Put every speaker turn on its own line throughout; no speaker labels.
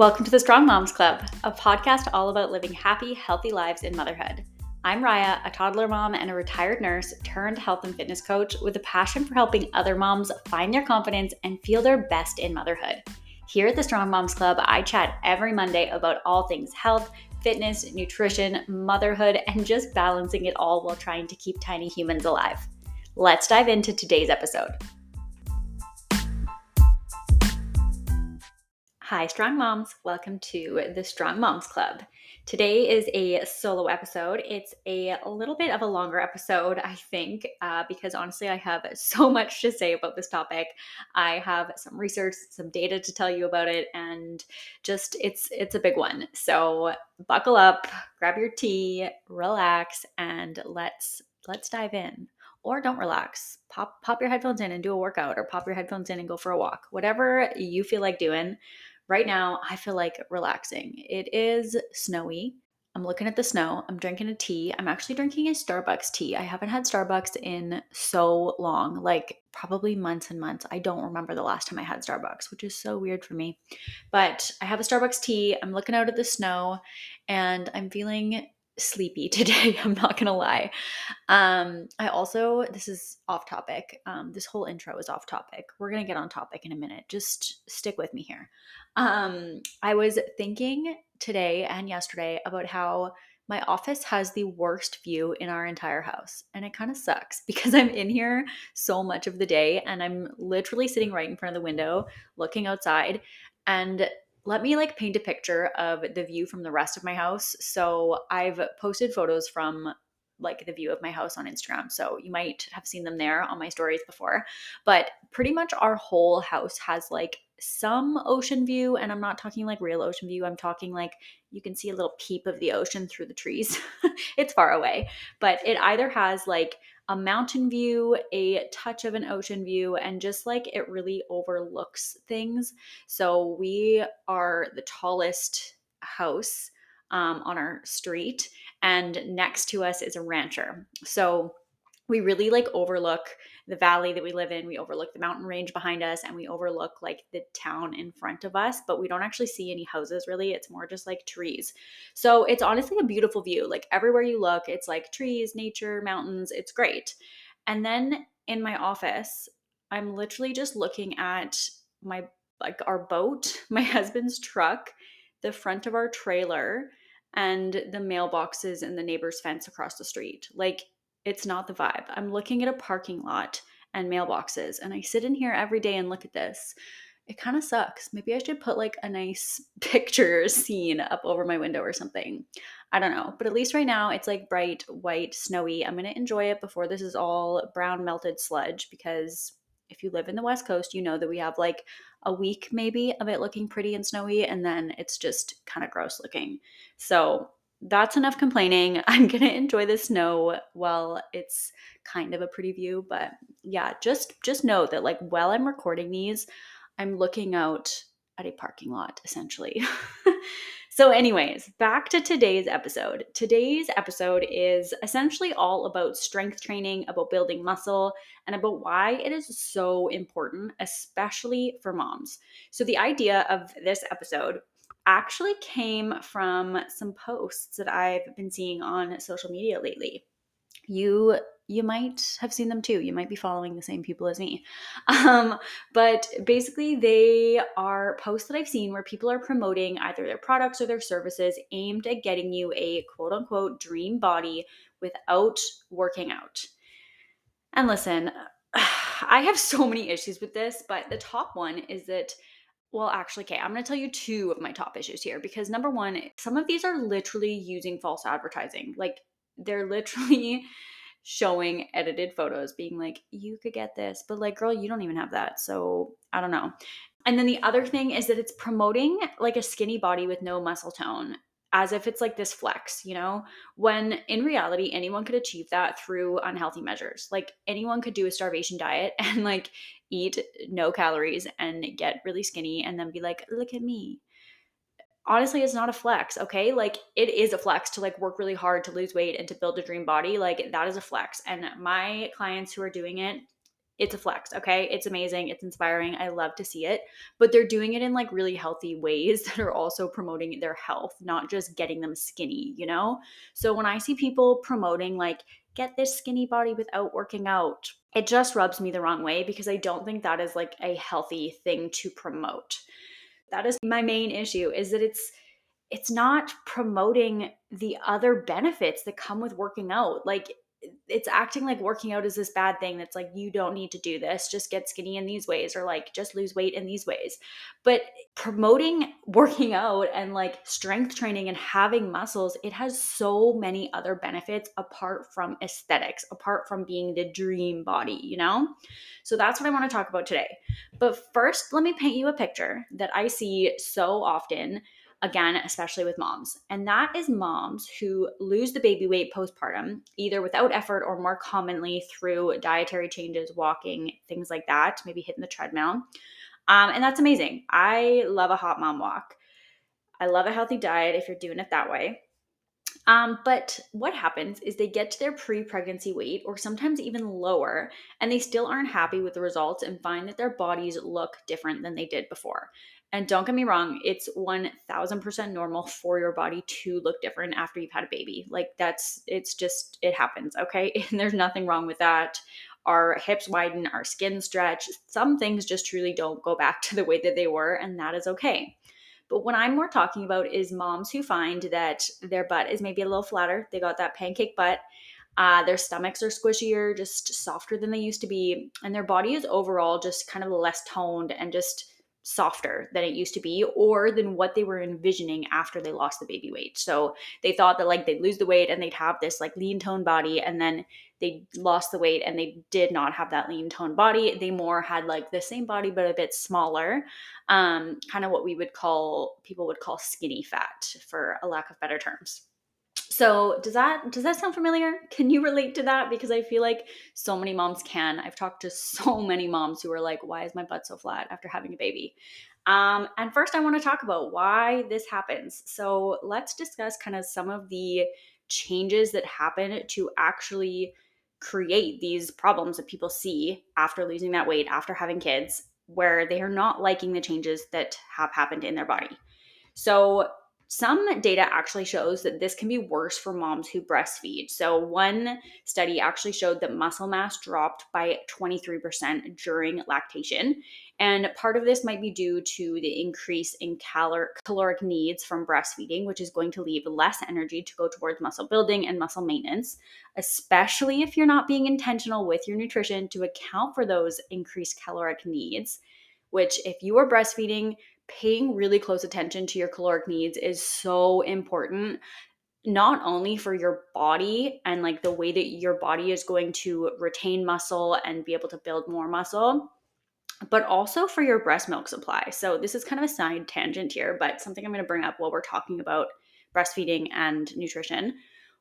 Welcome to the Strong Moms Club, a podcast all about living happy, healthy lives in motherhood. I'm Rhia, a toddler mom and a retired nurse turned health and fitness coach with a passion for helping other moms find their confidence and feel their best in motherhood. Here at the Strong Moms Club, I chat every Monday about all things health, fitness, nutrition, motherhood, and just balancing it all while trying to keep tiny humans alive. Let's dive into today's episode. Hi, Strong Moms. Welcome to the Strong Moms Club. Today is a solo episode. It's a little bit of a longer episode, I think, uh, because honestly, I have so much to say about this topic. I have some research, some data to tell you about it, and just it's it's a big one. So buckle up, grab your tea, relax, and let's let's dive in or don't relax. Pop pop your headphones in and do a workout or pop your headphones in and go for a walk. Whatever you feel like doing right now I feel like relaxing. It is snowy. I'm looking at the snow. I'm drinking a tea. I'm actually drinking a Starbucks tea. I haven't had Starbucks in so long, like probably months and months. I don't remember the last time I had Starbucks, which is so weird for me. But I have a Starbucks tea. I'm looking out at the snow and I'm feeling sleepy today. I'm not gonna lie. Um, I also this is off topic. Um, this whole intro is off topic. We're gonna get on topic in a minute. Just stick with me here. Um, I was thinking today and yesterday about how my office has the worst view in our entire house. And it kind of sucks because I'm in here so much of the day and I'm literally sitting right in front of the window looking outside. And let me like paint a picture of the view from the rest of my house. So I've posted photos from like the view of my house on Instagram. So you might have seen them there on my stories before. But pretty much our whole house has like some ocean view. And I'm not talking like real ocean view. I'm talking like you can see a little peep of the ocean through the trees. it's far away, but it either has like a mountain view, a touch of an ocean view, and just like it really overlooks things. So we are the tallest house um, on our street, and next to us is a rancher. So we really like overlook the valley that we live in. We overlook the mountain range behind us and we overlook like the town in front of us, but we don't actually see any houses really. It's more just like trees. So it's honestly a beautiful view. Like everywhere you look, it's like trees, nature, mountains. It's great. And then in my office, I'm literally just looking at my like our boat, my husband's truck, the front of our trailer, and the mailboxes and the neighbor's fence across the street. Like it's not the vibe. I'm looking at a parking lot and mailboxes, and I sit in here every day and look at this. It kind of sucks. Maybe I should put like a nice picture scene up over my window or something. I don't know. But at least right now it's like bright, white, snowy. I'm going to enjoy it before this is all brown melted sludge because if you live in the West Coast, you know that we have like a week maybe of it looking pretty and snowy, and then it's just kind of gross looking. So that's enough complaining. I'm going to enjoy the snow while it's kind of a pretty view, but yeah, just just know that like while I'm recording these, I'm looking out at a parking lot essentially. so anyways, back to today's episode. Today's episode is essentially all about strength training, about building muscle, and about why it is so important especially for moms. So the idea of this episode actually came from some posts that I've been seeing on social media lately. You you might have seen them too. You might be following the same people as me. Um, but basically, they are posts that I've seen where people are promoting either their products or their services aimed at getting you a quote unquote dream body without working out. And listen, I have so many issues with this, but the top one is that well, actually, okay, I'm to tell you two of my top issues here because number one, some of these are literally using false advertising. Like, they're literally showing edited photos, being like, you could get this, but like, girl, you don't even have that. So I don't know. And then the other thing is that it's promoting like a skinny body with no muscle tone as if it's like this flex, you know, when in reality, anyone could achieve that through unhealthy measures. Like anyone could do a starvation diet and like eat no calories and get really skinny and then be like, look at me. Honestly, it's not a flex, okay? Like it is a flex to like work really hard to lose weight and to build a dream body. Like that is a flex. And my clients who are doing it, it's a flex, okay? It's amazing, it's inspiring. I love to see it. But they're doing it in like really healthy ways that are also promoting their health, not just getting them skinny, you know? So when I see people promoting like get this skinny body without working out, it just rubs me the wrong way because I don't think that is like a healthy thing to promote. That is my main issue is that it's it's not promoting the other benefits that come with working out. Like it's acting like working out is this bad thing that's like you don't need to do this. Just get skinny in these ways or like just lose weight in these ways. But promoting working out and like strength training and having muscles it has so many other benefits apart from aesthetics apart from being the dream body you know? So that's what i want to talk about today. But first let me paint you a picture that i see so often again, especially with moms. And that is moms who lose the baby weight postpartum, either without effort or more commonly through dietary changes, walking, things like that, maybe hitting the treadmill. Um, and that's amazing. I love a hot mom walk. I love a healthy diet if you're doing it that way. Um, but what happens is they get to their pre pregnancy weight or sometimes even lower, and they still aren't happy with the results and find that their bodies look different than they did before. And don't get me wrong, it's 1000% normal for your body to look different after you've had a baby. Like that's, it's just, it happens, okay? And there's nothing wrong with that. Our hips widen, our skin stretch. Some things just truly don't go back to the way that they were, and that is okay. But what I'm more talking about is moms who find that their butt is maybe a little flatter. They got that pancake butt. Uh, their stomachs are squishier, just softer than they used to be. And their body is overall just kind of less toned and just softer than it used to be or than what they were envisioning after they lost the baby weight. So they thought that like they'd lose the weight and they'd have this like lean tone body and then they lost the weight and they did not have that lean tone body. They more had like the same body but a bit smaller. Um kind of what we would call people would call skinny fat for a lack of better terms. So does that does that sound familiar? Can you relate to that? Because I feel like so many moms can. I've talked to so many moms who are like, "Why is my butt so flat after having a baby?" Um, and first, I want to talk about why this happens. So let's discuss kind of some of the changes that happen to actually create these problems that people see after losing that weight, after having kids, where they are not liking the changes that have happened in their body. So some data actually shows that this can be worse for moms who breastfeed. So, one study actually showed that muscle mass dropped by 23% during lactation. And part of this might be due to the increase in calor- caloric needs from breastfeeding, which is going to leave less energy to go towards muscle building and muscle maintenance, especially if you're not being intentional with your nutrition to account for those increased caloric needs. Which, if you are breastfeeding, paying really close attention to your caloric needs is so important not only for your body and like the way that your body is going to retain muscle and be able to build more muscle but also for your breast milk supply. So this is kind of a side tangent here, but something I'm going to bring up while we're talking about breastfeeding and nutrition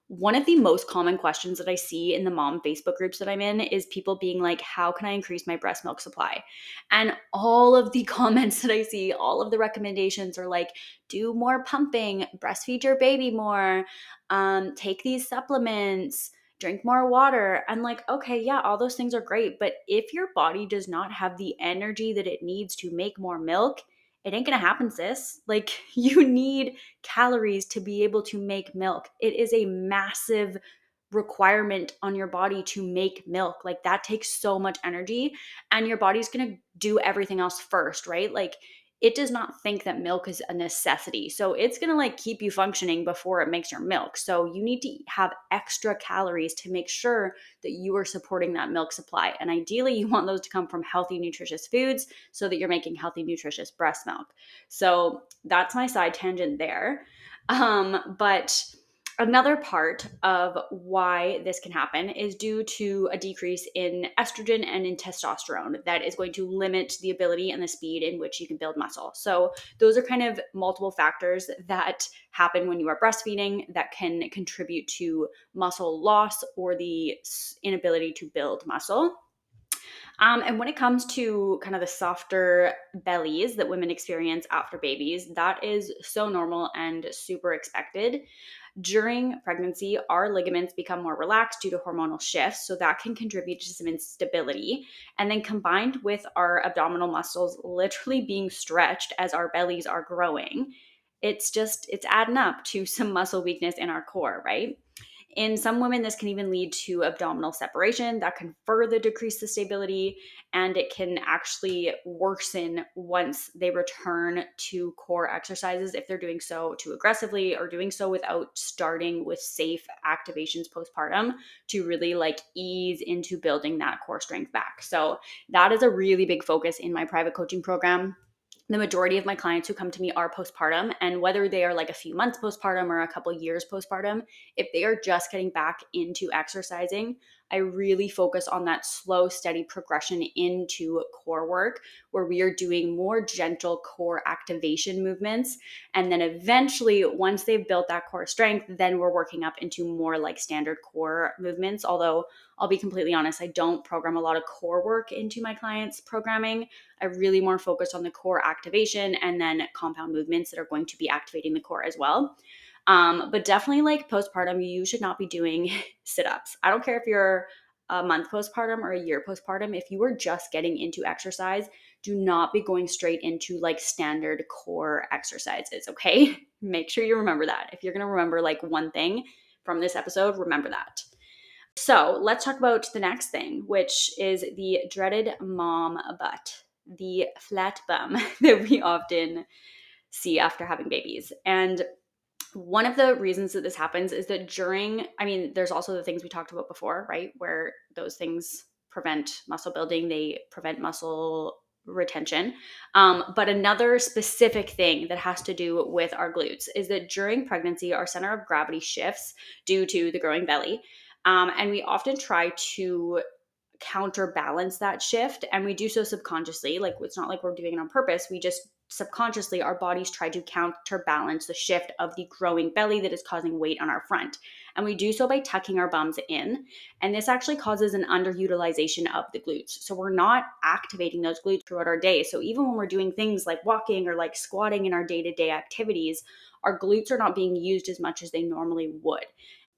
one of the most common questions that I see in the mom Facebook groups that I'm in is people being like, How can I increase my breast milk supply? And all of the comments that I see, all of the recommendations are like, Do more pumping, breastfeed your baby more, um, take these supplements, drink more water. And like, okay, yeah, all those things are great. But if your body does not have the energy that it needs to make more milk, it ain't gonna happen, sis. Like, you need calories to be able to make milk. It is a massive requirement on your body to make milk. Like, that takes so much energy, and your body's gonna do everything else first, right? Like, it does not think that milk is a necessity. So it's going to like keep you functioning before it makes your milk. So you need to have extra calories to make sure that you are supporting that milk supply. And ideally, you want those to come from healthy, nutritious foods so that you're making healthy, nutritious breast milk. So that's my side tangent there. Um, but Another part of why this can happen is due to a decrease in estrogen and in testosterone that is going to limit the ability and the speed in which you can build muscle. So, those are kind of multiple factors that happen when you are breastfeeding that can contribute to muscle loss or the inability to build muscle. Um, and when it comes to kind of the softer bellies that women experience after babies, that is so normal and super expected during pregnancy, our ligaments become more relaxed due to hormonal shifts. So that can contribute to some instability. And then combined with our abdominal muscles literally being stretched as our bellies are growing, it's just, it's adding up to some muscle weakness in our core, right? In some women, this can even lead to abdominal separation that can further decrease the stability and it can actually worsen once they return to core exercises if they're doing so too aggressively or doing so without starting with safe activations postpartum to really like ease into building that core strength back. So, that is a really big focus in my private coaching program the majority of my clients who come to me are postpartum and whether they are like a few months postpartum or a couple years postpartum if they are just getting back into exercising i really focus on that slow steady progression into core work where we are doing more gentle core activation movements and then eventually once they've built that core strength then we're working up into more like standard core movements although I'll be completely honest, I don't program a lot of core work into my clients' programming. I really more focus on the core activation and then compound movements that are going to be activating the core as well. Um, but definitely, like postpartum, you should not be doing sit ups. I don't care if you're a month postpartum or a year postpartum. If you are just getting into exercise, do not be going straight into like standard core exercises, okay? Make sure you remember that. If you're gonna remember like one thing from this episode, remember that. So let's talk about the next thing, which is the dreaded mom butt, the flat bum that we often see after having babies. And one of the reasons that this happens is that during, I mean, there's also the things we talked about before, right? Where those things prevent muscle building, they prevent muscle retention. Um, but another specific thing that has to do with our glutes is that during pregnancy, our center of gravity shifts due to the growing belly. Um, and we often try to counterbalance that shift and we do so subconsciously like it's not like we're doing it on purpose we just subconsciously our bodies try to counterbalance the shift of the growing belly that is causing weight on our front. And we do so by tucking our bums in. And this actually causes an underutilization of the glutes. So we're not activating those glutes throughout our day. So even when we're doing things like walking or like squatting in our day-to-day activities our glutes are not being used as much as they normally would.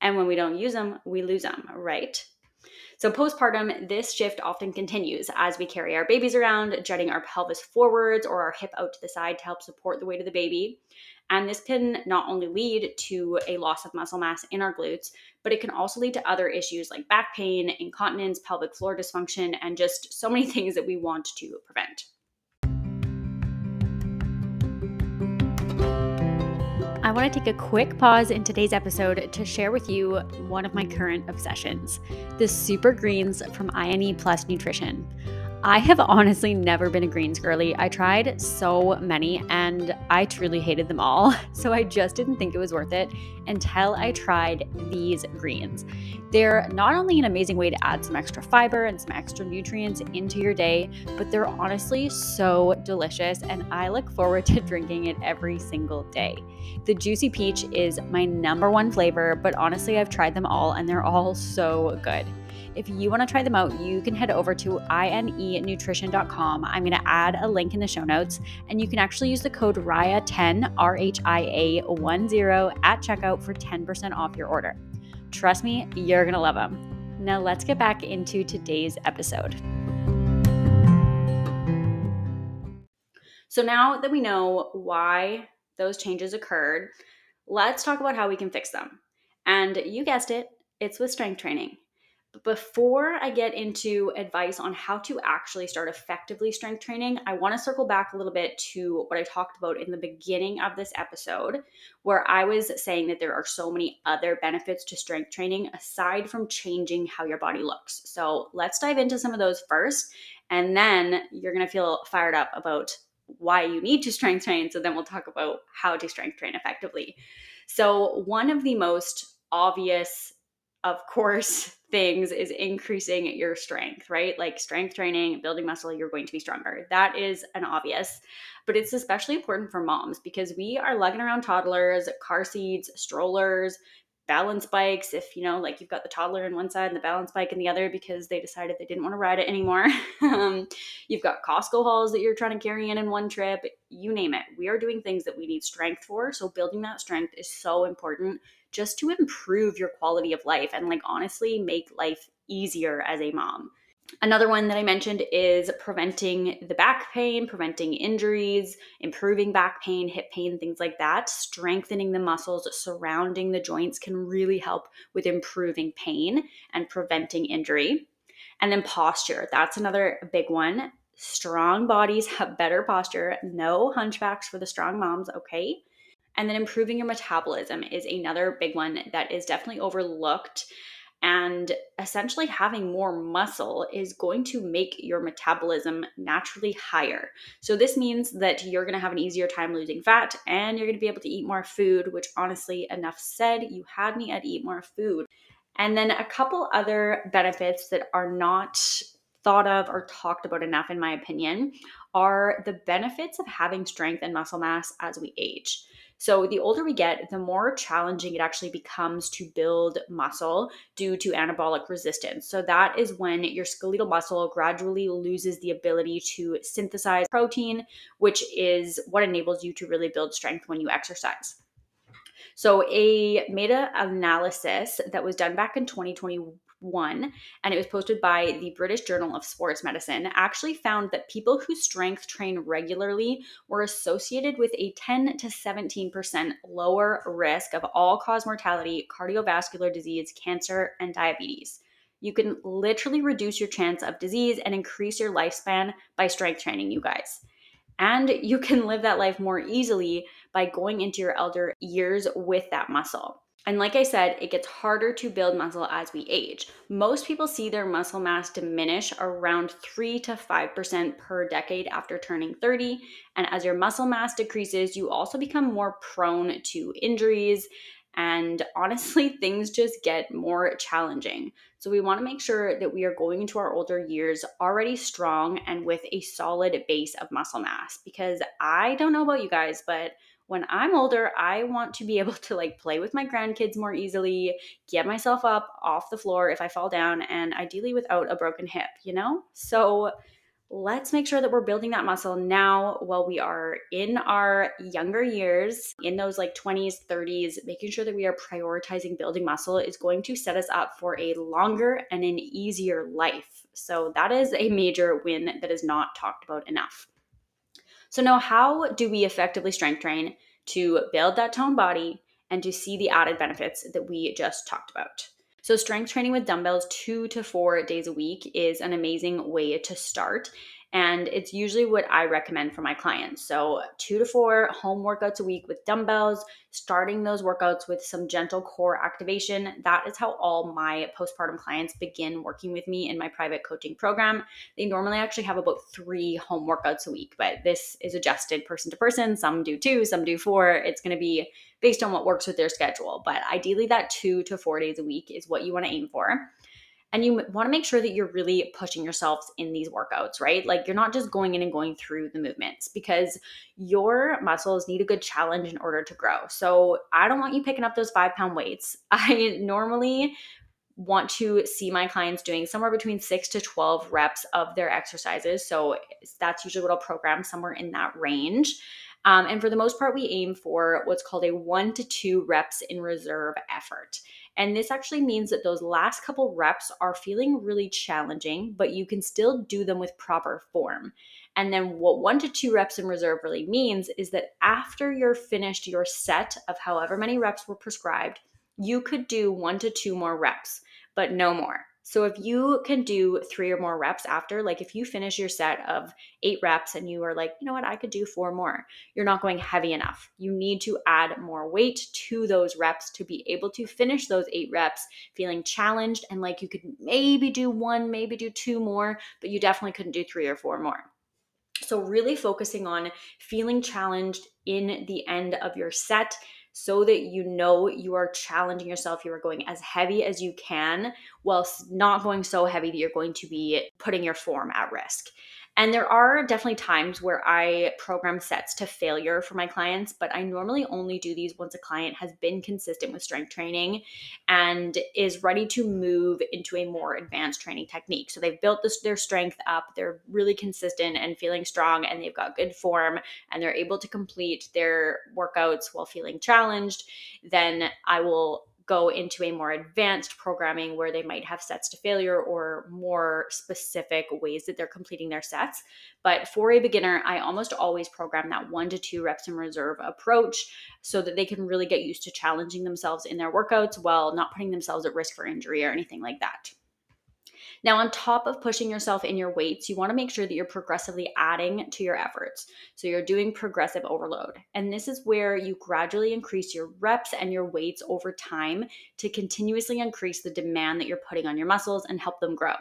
And when we don't use them, we lose them, right? So, postpartum, this shift often continues as we carry our babies around, jutting our pelvis forwards or our hip out to the side to help support the weight of the baby. And this can not only lead to a loss of muscle mass in our glutes, but it can also lead to other issues like back pain, incontinence, pelvic floor dysfunction, and just so many things that we want to prevent. I want to take a quick pause in today's episode to share with you one of my current obsessions the super greens from INE Plus Nutrition. I have honestly never been a greens girly. I tried so many and I truly hated them all. So I just didn't think it was worth it until I tried these greens. They're not only an amazing way to add some extra fiber and some extra nutrients into your day, but they're honestly so delicious and I look forward to drinking it every single day. The juicy peach is my number one flavor, but honestly, I've tried them all and they're all so good. If you want to try them out, you can head over to inenutrition.com. I'm going to add a link in the show notes, and you can actually use the code RHIA10, R H I A 1 0 at checkout for 10% off your order. Trust me, you're going to love them. Now, let's get back into today's episode. So, now that we know why those changes occurred, let's talk about how we can fix them. And you guessed it, it's with strength training. Before I get into advice on how to actually start effectively strength training, I want to circle back a little bit to what I talked about in the beginning of this episode, where I was saying that there are so many other benefits to strength training aside from changing how your body looks. So let's dive into some of those first, and then you're going to feel fired up about why you need to strength train. So then we'll talk about how to strength train effectively. So, one of the most obvious of course, things is increasing your strength, right? Like strength training, building muscle, you're going to be stronger. That is an obvious, but it's especially important for moms because we are lugging around toddlers, car seats, strollers, balance bikes. If you know, like you've got the toddler in one side and the balance bike in the other because they decided they didn't want to ride it anymore. um, you've got Costco hauls that you're trying to carry in in one trip. You name it. We are doing things that we need strength for. So building that strength is so important just to improve your quality of life and, like, honestly, make life easier as a mom. Another one that I mentioned is preventing the back pain, preventing injuries, improving back pain, hip pain, things like that. Strengthening the muscles surrounding the joints can really help with improving pain and preventing injury. And then posture, that's another big one. Strong bodies have better posture. No hunchbacks for the strong moms, okay? And then improving your metabolism is another big one that is definitely overlooked and essentially, having more muscle is going to make your metabolism naturally higher. So, this means that you're going to have an easier time losing fat and you're going to be able to eat more food, which honestly, enough said, you had me at eat more food. And then a couple other benefits that are not thought of or talked about enough, in my opinion, are the benefits of having strength and muscle mass as we age. So, the older we get, the more challenging it actually becomes to build muscle due to anabolic resistance. So, that is when your skeletal muscle gradually loses the ability to synthesize protein, which is what enables you to really build strength when you exercise. So, a meta analysis that was done back in 2021 one, and it was posted by the British Journal of Sports Medicine, actually found that people who strength train regularly were associated with a 10 to 17% lower risk of all cause mortality, cardiovascular disease, cancer, and diabetes. You can literally reduce your chance of disease and increase your lifespan by strength training, you guys. And you can live that life more easily by going into your elder years with that muscle. And like I said, it gets harder to build muscle as we age. Most people see their muscle mass diminish around 3 to 5% per decade after turning 30. And as your muscle mass decreases, you also become more prone to injuries. And honestly, things just get more challenging. So, we want to make sure that we are going into our older years already strong and with a solid base of muscle mass. Because I don't know about you guys, but when I'm older, I want to be able to like play with my grandkids more easily, get myself up off the floor if I fall down, and ideally without a broken hip, you know? So let's make sure that we're building that muscle now while we are in our younger years, in those like 20s, 30s, making sure that we are prioritizing building muscle is going to set us up for a longer and an easier life. So that is a major win that is not talked about enough. So, now how do we effectively strength train to build that toned body and to see the added benefits that we just talked about? So, strength training with dumbbells two to four days a week is an amazing way to start. And it's usually what I recommend for my clients. So, two to four home workouts a week with dumbbells, starting those workouts with some gentle core activation. That is how all my postpartum clients begin working with me in my private coaching program. They normally actually have about three home workouts a week, but this is adjusted person to person. Some do two, some do four. It's going to be based on what works with their schedule. But ideally, that two to four days a week is what you want to aim for. And you want to make sure that you're really pushing yourselves in these workouts, right? Like you're not just going in and going through the movements because your muscles need a good challenge in order to grow. So I don't want you picking up those five pound weights. I normally want to see my clients doing somewhere between six to 12 reps of their exercises. So that's usually what I'll program somewhere in that range. Um, and for the most part, we aim for what's called a one to two reps in reserve effort. And this actually means that those last couple reps are feeling really challenging, but you can still do them with proper form. And then what one to two reps in reserve really means is that after you're finished your set of however many reps were prescribed, you could do one to two more reps, but no more. So if you can do three or more reps after, like if you finish your set of eight reps and you are like, you know what, I could do four more, you're not going heavy enough. You need to add more weight to those reps to be able to finish those eight reps feeling challenged and like you could maybe do one, maybe do two more, but you definitely couldn't do three or four more. So, really focusing on feeling challenged in the end of your set so that you know you are challenging yourself. You are going as heavy as you can whilst not going so heavy that you're going to be putting your form at risk. And there are definitely times where I program sets to failure for my clients, but I normally only do these once a client has been consistent with strength training and is ready to move into a more advanced training technique. So they've built this, their strength up, they're really consistent and feeling strong, and they've got good form, and they're able to complete their workouts while feeling challenged challenged, then I will go into a more advanced programming where they might have sets to failure or more specific ways that they're completing their sets. But for a beginner, I almost always program that one to two reps in reserve approach so that they can really get used to challenging themselves in their workouts while not putting themselves at risk for injury or anything like that. Now, on top of pushing yourself in your weights, you want to make sure that you're progressively adding to your efforts. So you're doing progressive overload. And this is where you gradually increase your reps and your weights over time to continuously increase the demand that you're putting on your muscles and help them grow.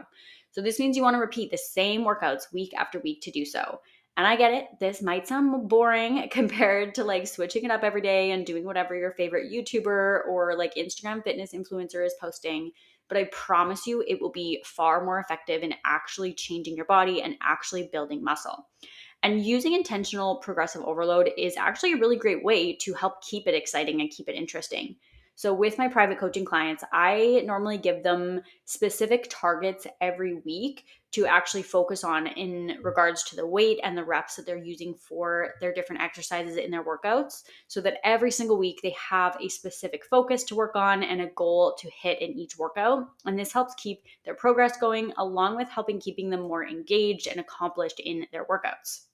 So this means you want to repeat the same workouts week after week to do so. And I get it, this might sound boring compared to like switching it up every day and doing whatever your favorite YouTuber or like Instagram fitness influencer is posting but I promise you it will be far more effective in actually changing your body and actually building muscle. And using intentional progressive overload is actually a really great way to help keep it exciting and keep it interesting. So, with my private coaching clients, I normally give them specific targets every week to actually focus on in regards to the weight and the reps that they're using for their different exercises in their workouts, so that every single week they have a specific focus to work on and a goal to hit in each workout. And this helps keep their progress going, along with helping keeping them more engaged and accomplished in their workouts.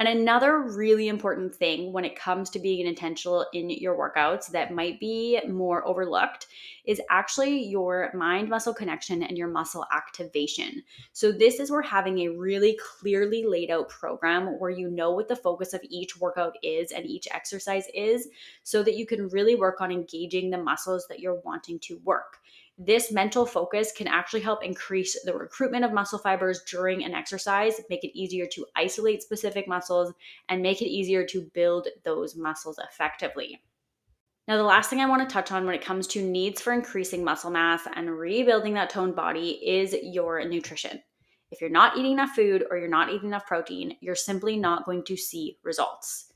And another really important thing when it comes to being intentional in your workouts that might be more overlooked is actually your mind muscle connection and your muscle activation. So, this is where having a really clearly laid out program where you know what the focus of each workout is and each exercise is, so that you can really work on engaging the muscles that you're wanting to work. This mental focus can actually help increase the recruitment of muscle fibers during an exercise, make it easier to isolate specific muscles, and make it easier to build those muscles effectively. Now, the last thing I want to touch on when it comes to needs for increasing muscle mass and rebuilding that toned body is your nutrition. If you're not eating enough food or you're not eating enough protein, you're simply not going to see results.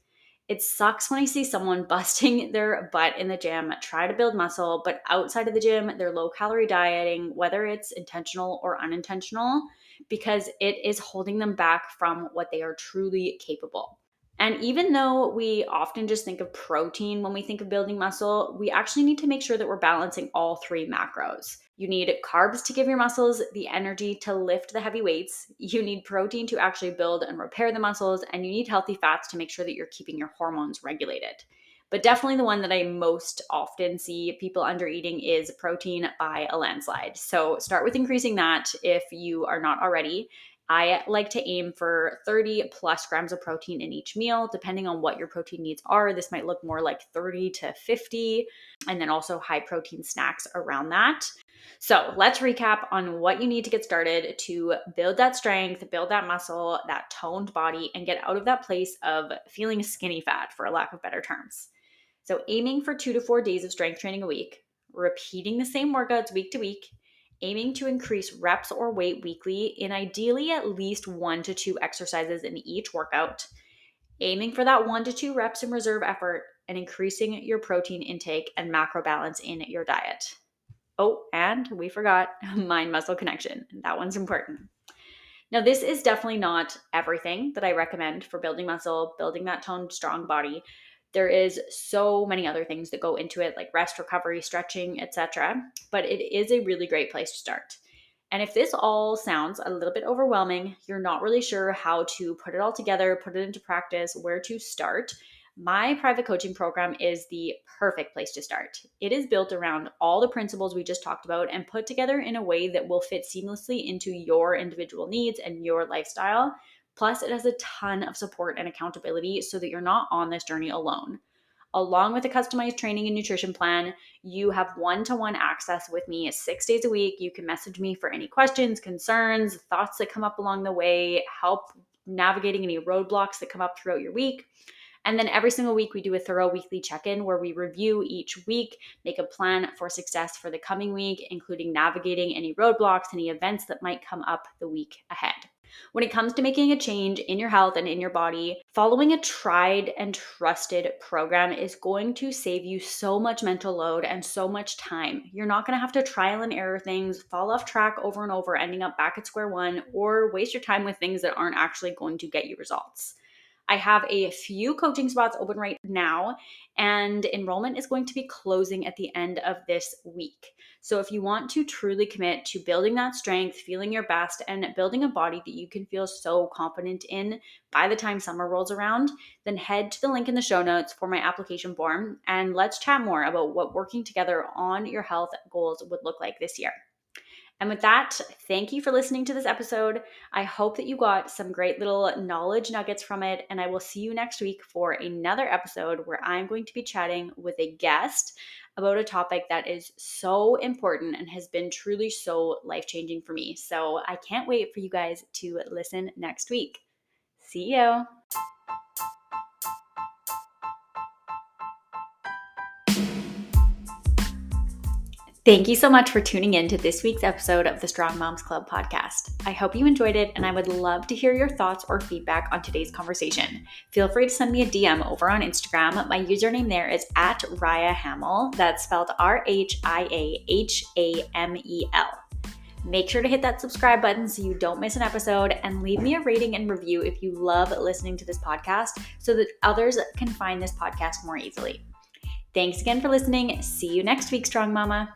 It sucks when I see someone busting their butt in the gym, try to build muscle, but outside of the gym, they're low calorie dieting, whether it's intentional or unintentional, because it is holding them back from what they are truly capable. And even though we often just think of protein when we think of building muscle, we actually need to make sure that we're balancing all three macros. You need carbs to give your muscles the energy to lift the heavy weights. You need protein to actually build and repair the muscles. And you need healthy fats to make sure that you're keeping your hormones regulated. But definitely the one that I most often see people under eating is protein by a landslide. So start with increasing that if you are not already. I like to aim for 30 plus grams of protein in each meal, depending on what your protein needs are. This might look more like 30 to 50, and then also high protein snacks around that. So let's recap on what you need to get started to build that strength, build that muscle, that toned body, and get out of that place of feeling skinny fat, for a lack of better terms. So, aiming for two to four days of strength training a week, repeating the same workouts week to week, aiming to increase reps or weight weekly in ideally at least one to two exercises in each workout, aiming for that one to two reps in reserve effort, and increasing your protein intake and macro balance in your diet. Oh, and we forgot mind muscle connection. That one's important. Now, this is definitely not everything that I recommend for building muscle, building that toned, strong body, there is so many other things that go into it like rest recovery stretching etc but it is a really great place to start and if this all sounds a little bit overwhelming you're not really sure how to put it all together put it into practice where to start my private coaching program is the perfect place to start. It is built around all the principles we just talked about and put together in a way that will fit seamlessly into your individual needs and your lifestyle Plus, it has a ton of support and accountability so that you're not on this journey alone. Along with a customized training and nutrition plan, you have one to one access with me six days a week. You can message me for any questions, concerns, thoughts that come up along the way, help navigating any roadblocks that come up throughout your week. And then every single week, we do a thorough weekly check in where we review each week, make a plan for success for the coming week, including navigating any roadblocks, any events that might come up the week ahead. When it comes to making a change in your health and in your body, following a tried and trusted program is going to save you so much mental load and so much time. You're not going to have to trial and error things, fall off track over and over, ending up back at square one, or waste your time with things that aren't actually going to get you results. I have a few coaching spots open right now, and enrollment is going to be closing at the end of this week. So, if you want to truly commit to building that strength, feeling your best, and building a body that you can feel so confident in by the time summer rolls around, then head to the link in the show notes for my application form and let's chat more about what working together on your health goals would look like this year. And with that, thank you for listening to this episode. I hope that you got some great little knowledge nuggets from it. And I will see you next week for another episode where I'm going to be chatting with a guest about a topic that is so important and has been truly so life changing for me. So I can't wait for you guys to listen next week. See you. Thank you so much for tuning in to this week's episode of the Strong Moms Club podcast. I hope you enjoyed it, and I would love to hear your thoughts or feedback on today's conversation. Feel free to send me a DM over on Instagram. My username there is at Rhia Hamel. That's spelled R H I A H A M E L. Make sure to hit that subscribe button so you don't miss an episode and leave me a rating and review if you love listening to this podcast so that others can find this podcast more easily. Thanks again for listening. See you next week, Strong Mama.